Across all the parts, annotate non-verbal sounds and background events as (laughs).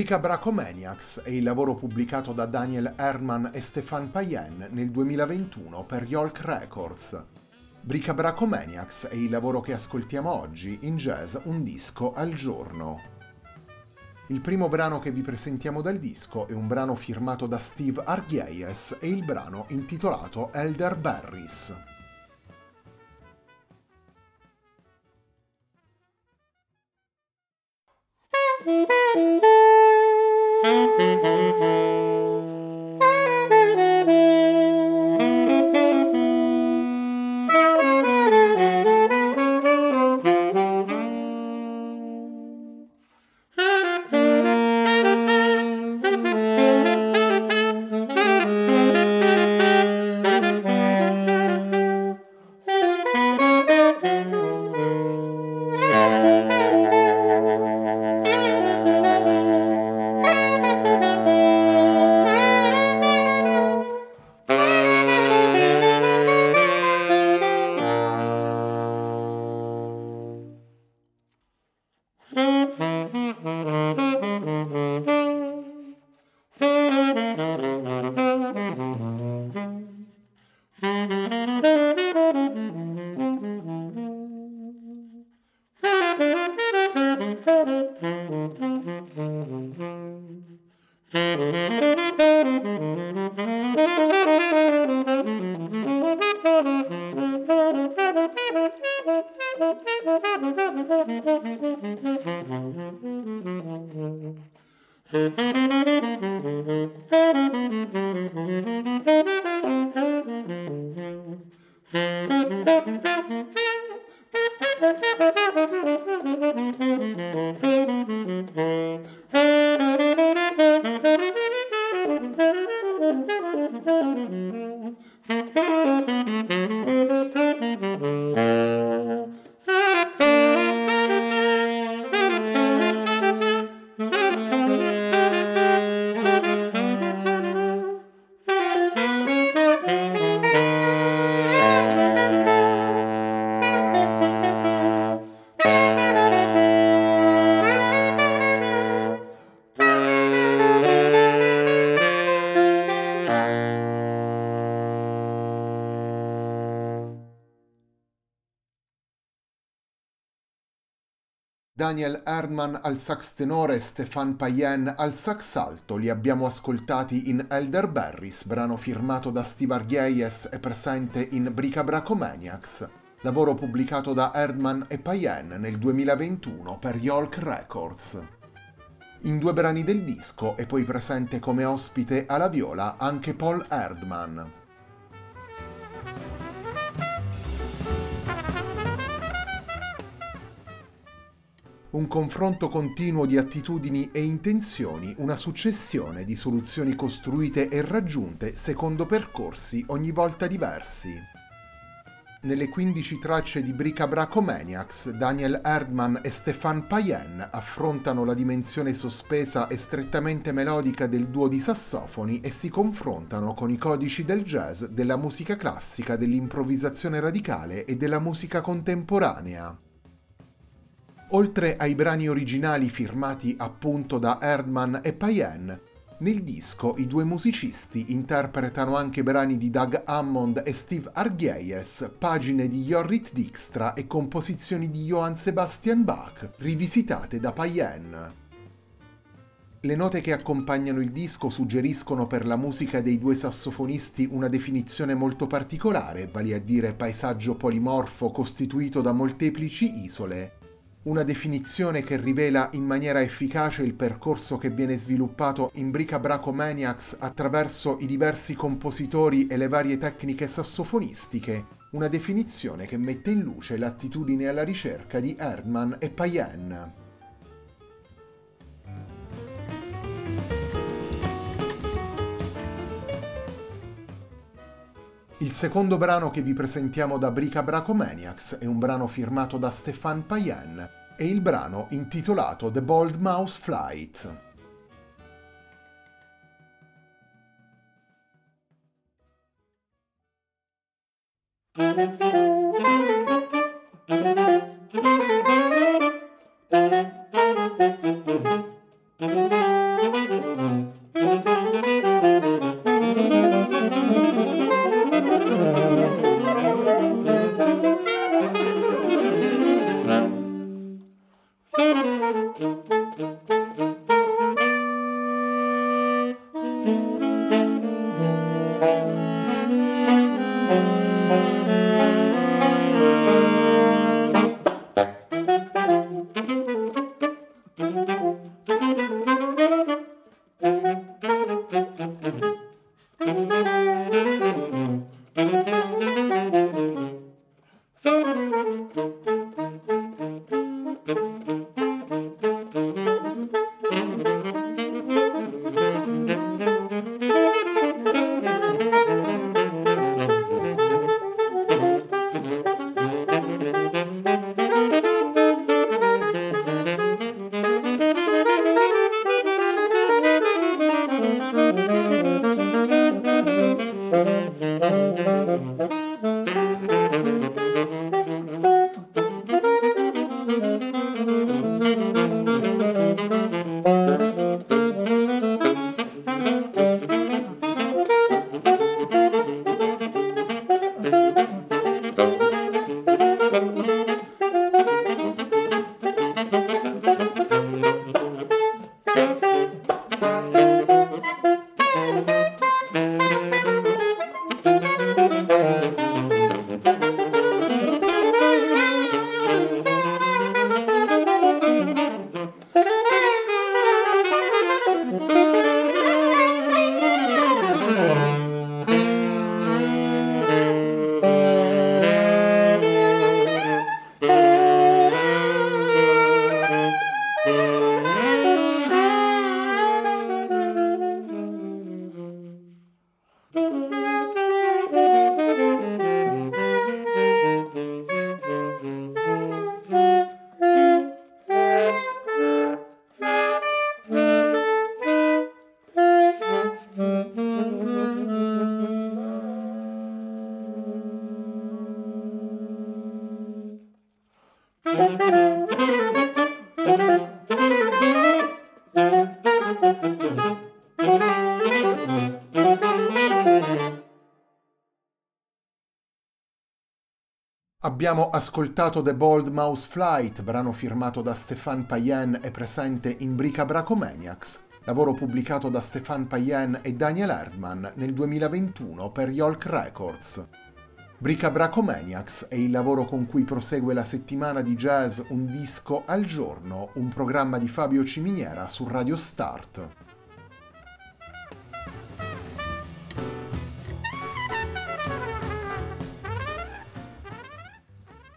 Bricabracomaniacs è il lavoro pubblicato da Daniel Herman e Stéphane Payen nel 2021 per Yolk Records. Bricabracomaniacs è il lavoro che ascoltiamo oggi in jazz un disco al giorno. Il primo brano che vi presentiamo dal disco è un brano firmato da Steve Argyes e il brano intitolato Elder (laughs) Mm-hmm. (laughs) Daniel Erdman al sax tenore e Stéphane Payen al sax alto li abbiamo ascoltati in Elderberries, brano firmato da Steve Argyes e presente in Bricabracomaniacs, lavoro pubblicato da Erdman e Payen nel 2021 per Yolk Records. In due brani del disco è poi presente come ospite alla viola anche Paul Erdman. Un confronto continuo di attitudini e intenzioni, una successione di soluzioni costruite e raggiunte secondo percorsi ogni volta diversi. Nelle 15 tracce di Brica Bracomaniacs, Daniel Erdman e Stéphane Payen affrontano la dimensione sospesa e strettamente melodica del duo di sassofoni e si confrontano con i codici del jazz, della musica classica, dell'improvvisazione radicale e della musica contemporanea. Oltre ai brani originali firmati appunto da Erdman e Payen, nel disco i due musicisti interpretano anche brani di Doug Hammond e Steve Argyes, pagine di Jorrit Dijkstra e composizioni di Johann Sebastian Bach, rivisitate da Payen. Le note che accompagnano il disco suggeriscono per la musica dei due sassofonisti una definizione molto particolare, vale a dire paesaggio polimorfo costituito da molteplici isole, una definizione che rivela in maniera efficace il percorso che viene sviluppato in Brica Braco Maniacs attraverso i diversi compositori e le varie tecniche sassofonistiche, una definizione che mette in luce l'attitudine alla ricerca di Erdman e Payen. Il secondo brano che vi presentiamo da Brica Bracomaniacs è un brano firmato da Stéphane Payen e il brano intitolato The Bold Mouse Flight. (laughs) Abbiamo ascoltato The Bold Mouse Flight, brano firmato da Stéphane Payen e presente in Brica Bracomaniacs, lavoro pubblicato da Stéphane Payen e Daniel Erdman nel 2021 per Yolk Records. Bricabracomaniacs è il lavoro con cui prosegue la settimana di jazz Un disco al giorno, un programma di Fabio Ciminiera su Radio Start.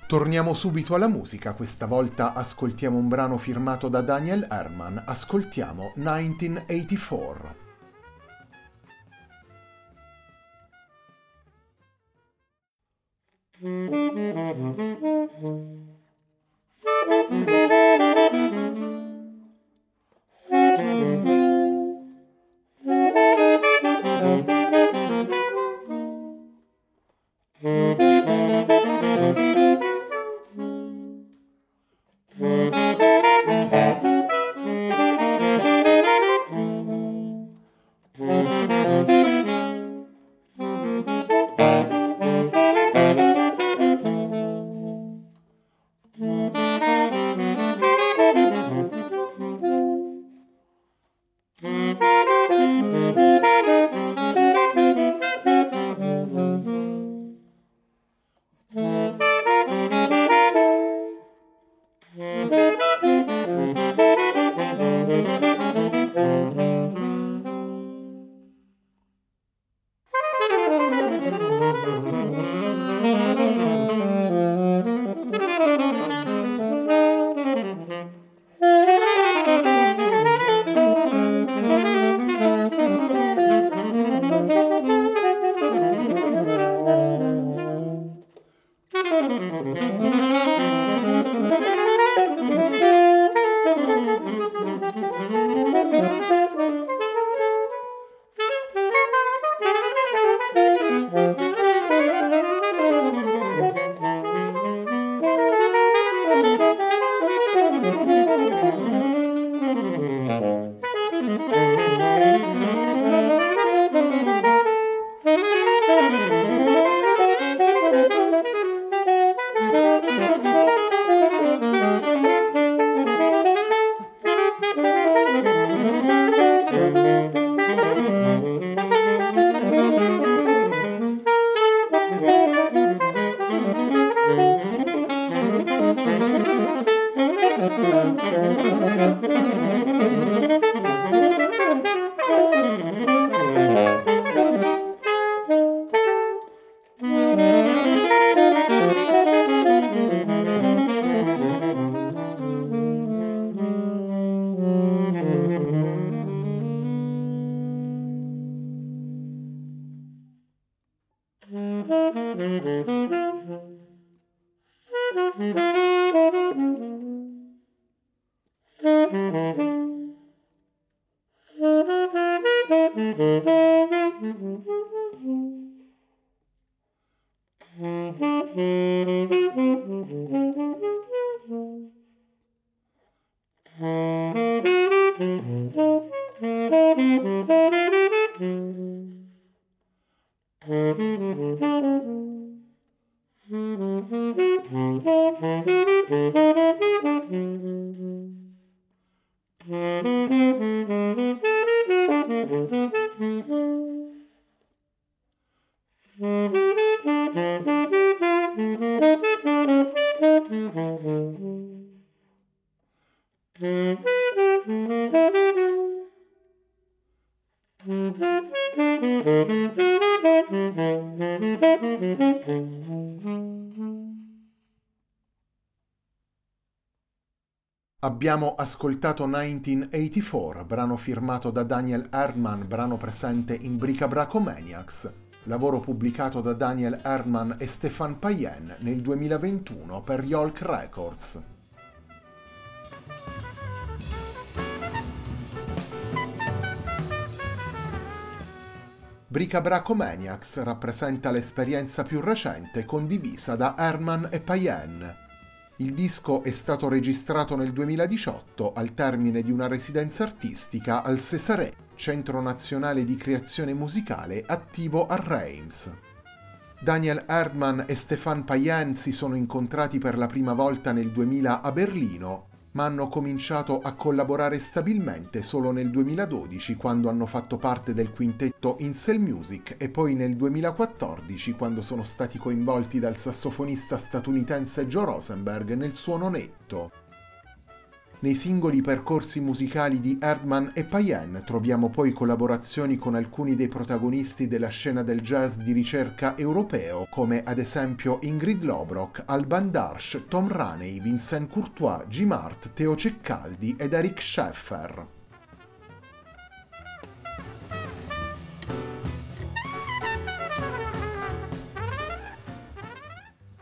Torniamo subito alla musica, questa volta ascoltiamo un brano firmato da Daniel Herman, ascoltiamo 1984. Abbiamo ascoltato 1984, brano firmato da Daniel Erdman, brano presente in Bricabracomaniacs, lavoro pubblicato da Daniel Erdman e Stefan Payen nel 2021 per Yolk Records. Bricabracomaniacs rappresenta l'esperienza più recente condivisa da Herman e Payen, il disco è stato registrato nel 2018 al termine di una residenza artistica al Cesarè, Centro Nazionale di Creazione Musicale attivo a Reims. Daniel Erdmann e Stéphane Payen si sono incontrati per la prima volta nel 2000 a Berlino ma hanno cominciato a collaborare stabilmente solo nel 2012 quando hanno fatto parte del quintetto Incel Music e poi nel 2014 quando sono stati coinvolti dal sassofonista statunitense Joe Rosenberg nel suono netto. Nei singoli percorsi musicali di Erdman e Payen troviamo poi collaborazioni con alcuni dei protagonisti della scena del jazz di ricerca europeo, come ad esempio Ingrid Lobrock, Alban Darsh, Tom Raney, Vincent Courtois, Jim Hart, Teo Ceccaldi ed Eric Scheffer.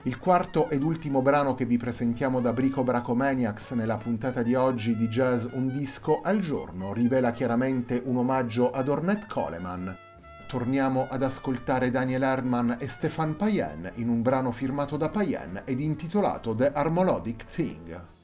Il quarto ed ultimo brano che vi presentiamo da Brico Bracomaniacs nella puntata di oggi di Jazz Un disco al giorno rivela chiaramente un omaggio ad Ornette Coleman. Torniamo ad ascoltare Daniel Herman e Stefan Payen in un brano firmato da Payen ed intitolato The Harmolodic Thing.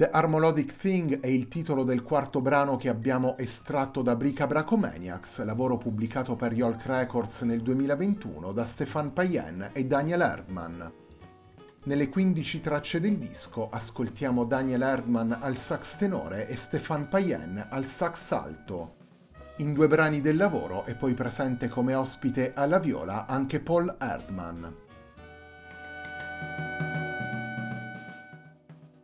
The Harmolodic Thing è il titolo del quarto brano che abbiamo estratto da Brica Bracomaniacs, lavoro pubblicato per Yolk Records nel 2021 da Stefan Payen e Daniel Erdman. Nelle 15 tracce del disco ascoltiamo Daniel Erdman al sax tenore e Stefan Payen al sax alto. In due brani del lavoro è poi presente come ospite alla viola anche Paul Erdman.